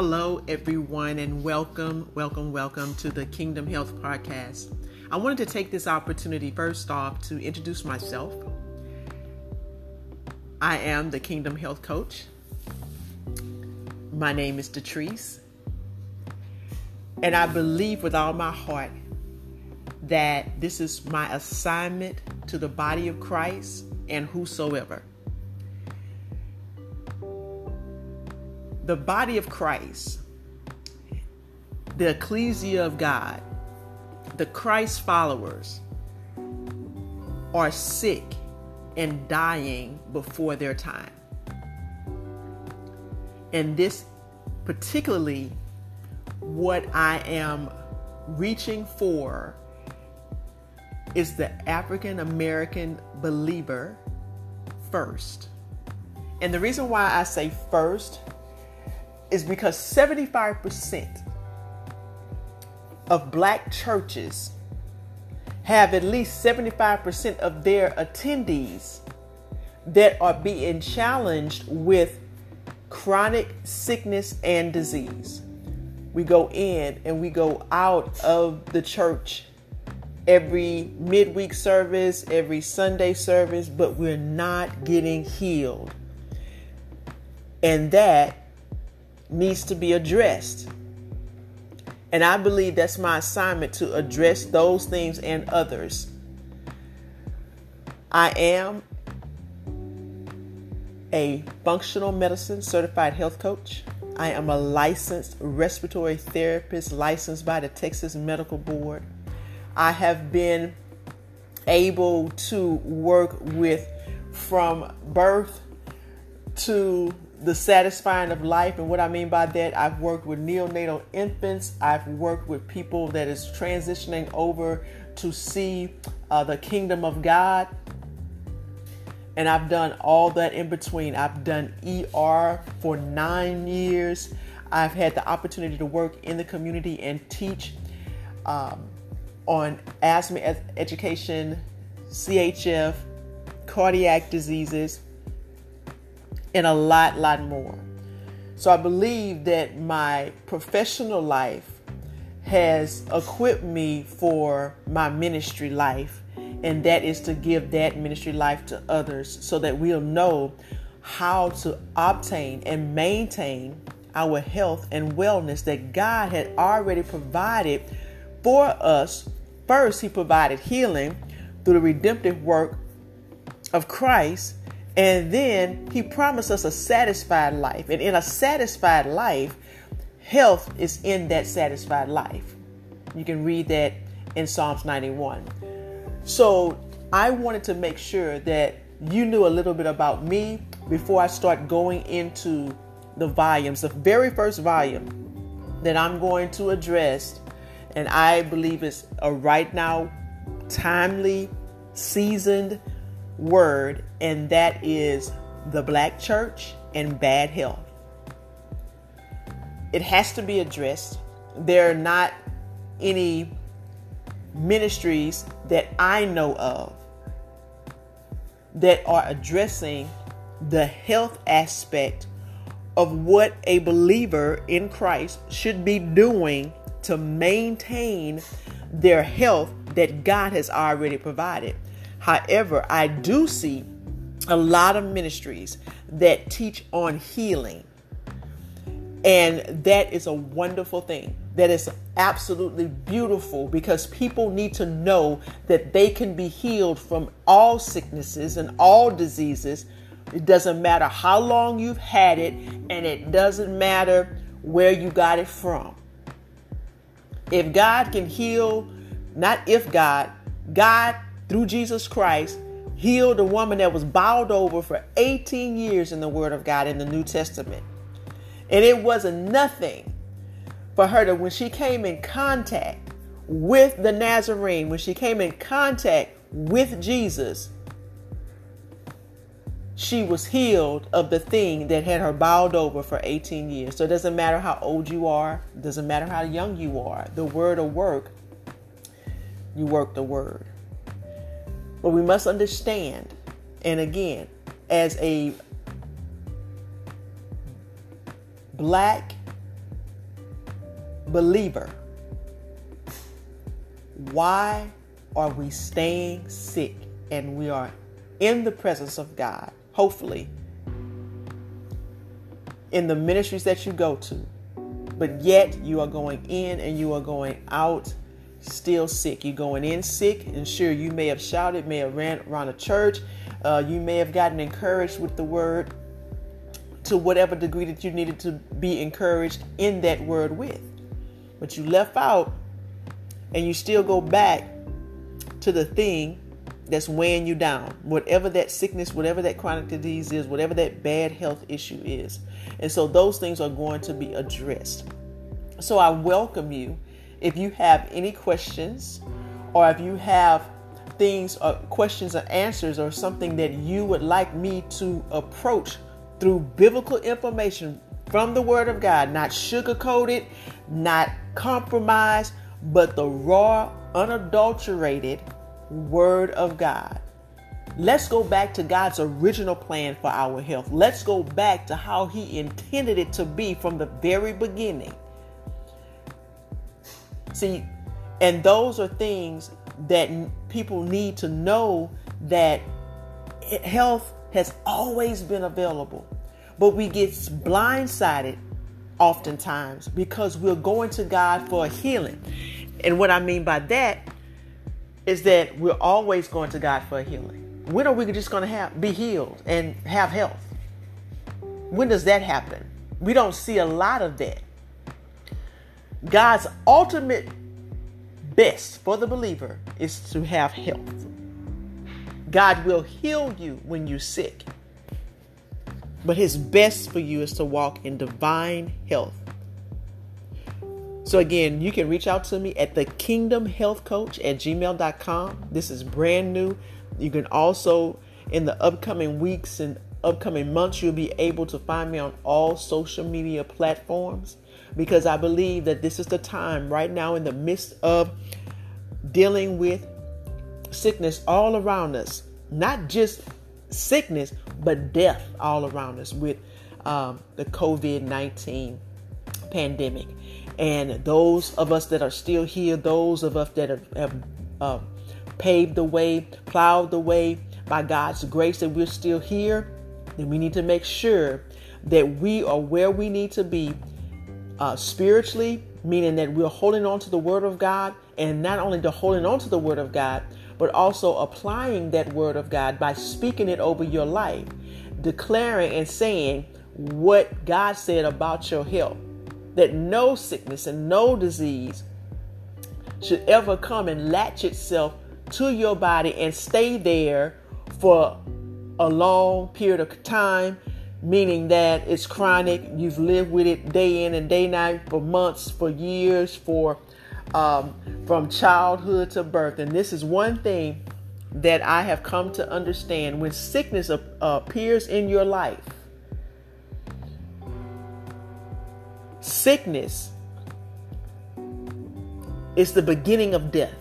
Hello, everyone, and welcome, welcome, welcome to the Kingdom Health Podcast. I wanted to take this opportunity first off to introduce myself. I am the Kingdom Health Coach. My name is Detrice, and I believe with all my heart that this is my assignment to the body of Christ and whosoever. The body of Christ, the ecclesia of God, the Christ followers are sick and dying before their time. And this, particularly, what I am reaching for is the African American believer first. And the reason why I say first is because 75% of black churches have at least 75% of their attendees that are being challenged with chronic sickness and disease. We go in and we go out of the church every midweek service, every Sunday service, but we're not getting healed. And that needs to be addressed. And I believe that's my assignment to address those things and others. I am a functional medicine certified health coach. I am a licensed respiratory therapist licensed by the Texas Medical Board. I have been able to work with from birth to the satisfying of life. And what i mean by that i've worked with neonatal infants. I've worked with people that is transitioning over to see uh, the kingdom of god. And i've done all that in between. I've done er for nine years. I've had the opportunity to work in the community and teach um, on asthma education chf cardiac diseases and a lot, lot more. So I believe that my professional life has equipped me for my ministry life, and that is to give that ministry life to others so that we'll know how to obtain and maintain our health and wellness that God had already provided for us. First, He provided healing through the redemptive work of Christ and then he promised us a satisfied life. And in a satisfied life, health is in that satisfied life. You can read that in Psalms 91. So I wanted to make sure that you knew a little bit about me before I start going into the volumes. The very first volume that I'm going to address, and I believe is a right now timely, seasoned word, and that is the black church and bad health. It has to be addressed. There are not any ministries that I know of that are addressing the health aspect of what a believer in Christ should be doing to maintain their health that God has already provided. However, I do see a lot of ministries that teach on healing. And that is a wonderful thing. That is absolutely beautiful because people need to know that they can be healed from all sicknesses and all diseases. It doesn't matter how long you've had it, and it doesn't matter where you got it from. If God can heal, not if God, God through Jesus Christ, healed a woman that was bowed over for 18 years in the Word of God in the New Testament. And it wasn't nothing for her to, when she came in contact with the Nazarene, when she came in contact with Jesus, she was healed of the thing that had her bowed over for 18 years. So it doesn't matter how old you are, doesn't matter how young you are. The word will work. You work the word. But we must understand, and again, as a black believer, why are we staying sick and we are in the presence of God, hopefully, in the ministries that you go to, but yet you are going in and you are going out still sick. You're going in sick, and sure, you may have shouted, may have ran around a church, uh, you may have gotten encouraged with the word to whatever degree that you needed to be encouraged in that word with. But you left out and you still go back to the thing that's weighing you down, whatever that sickness, whatever that chronic disease is, whatever that bad health issue is. And so those things are going to be addressed. So I welcome you. If you have any questions or if you have things or questions or answers or something that you would like me to approach through biblical information from the Word of God, not sugar coated, not compromised, but the raw, unadulterated Word of God. Let's go back to God's original plan for our health. Let's go back to how He intended it to be from the very beginning. See, and those are things that people need to know that health has always been available. But we get blindsided oftentimes because we're going to God for healing. And what I mean by that is that we're always going to God for healing. When are we just going to have be healed and have health? When does that happen? We don't see a lot of that. God's ultimate best for the believer is to have health. God will heal you when you're sick. But his best for you is to walk in divine health. So again, you can reach out to me at the kingdom health coach at gmail.com. This is brand new. You can also, in the upcoming weeks and upcoming months, you'll be able to find me on all social media platforms because I believe that this is the time right now in the midst of dealing with sickness all around us, not just sickness, but death all around us with um, the COVID 19 pandemic. And those of us that are still here, those of us that have, have uh, paved the way, plowed the way by God's grace that we're still here, then we need to make sure that we are where we need to be uh, spiritually, meaning that we're holding on to the Word of God, and not only the holding on to the Word of God, but also applying that Word of God by speaking it over your life, declaring and saying what God said about your health that no sickness and no disease should ever come and latch itself to your body and stay there for a long period of time, meaning that it's chronic. You've lived with it day in and day out for months, for years, for um, from childhood to birth. And this is one thing that I have come to understand when sickness appears in your life Sickness is the beginning of death.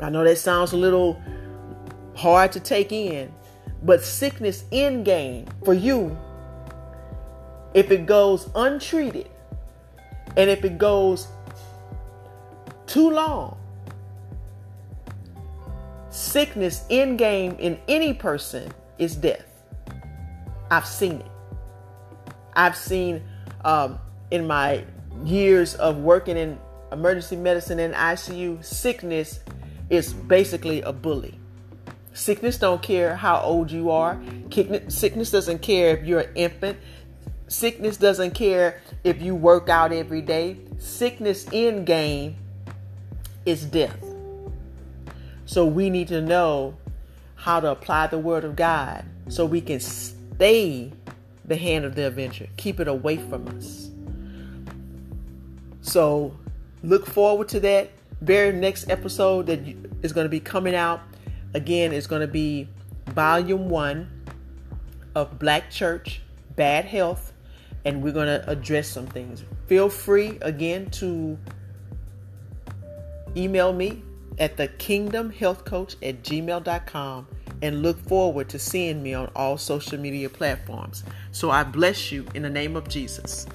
I know that sounds a little hard to take in, but sickness in game for you, if it goes untreated and if it goes too long, sickness in game in any person is death. I've seen it. I've seen um, in my years of working in emergency medicine and ICU, sickness is basically a bully. Sickness don't care how old you are. Sickness doesn't care if you're an infant. Sickness doesn't care if you work out every day. Sickness in game is death. So we need to know how to apply the word of God so we can stay the hand of the avenger. Keep it away from us. So look forward to that very next episode that is going to be coming out. Again, it's going to be volume one of Black Church Bad Health, and we're going to address some things. Feel free again to email me at the kingdom health coach at gmail.com and look forward to seeing me on all social media platforms. So I bless you in the name of Jesus.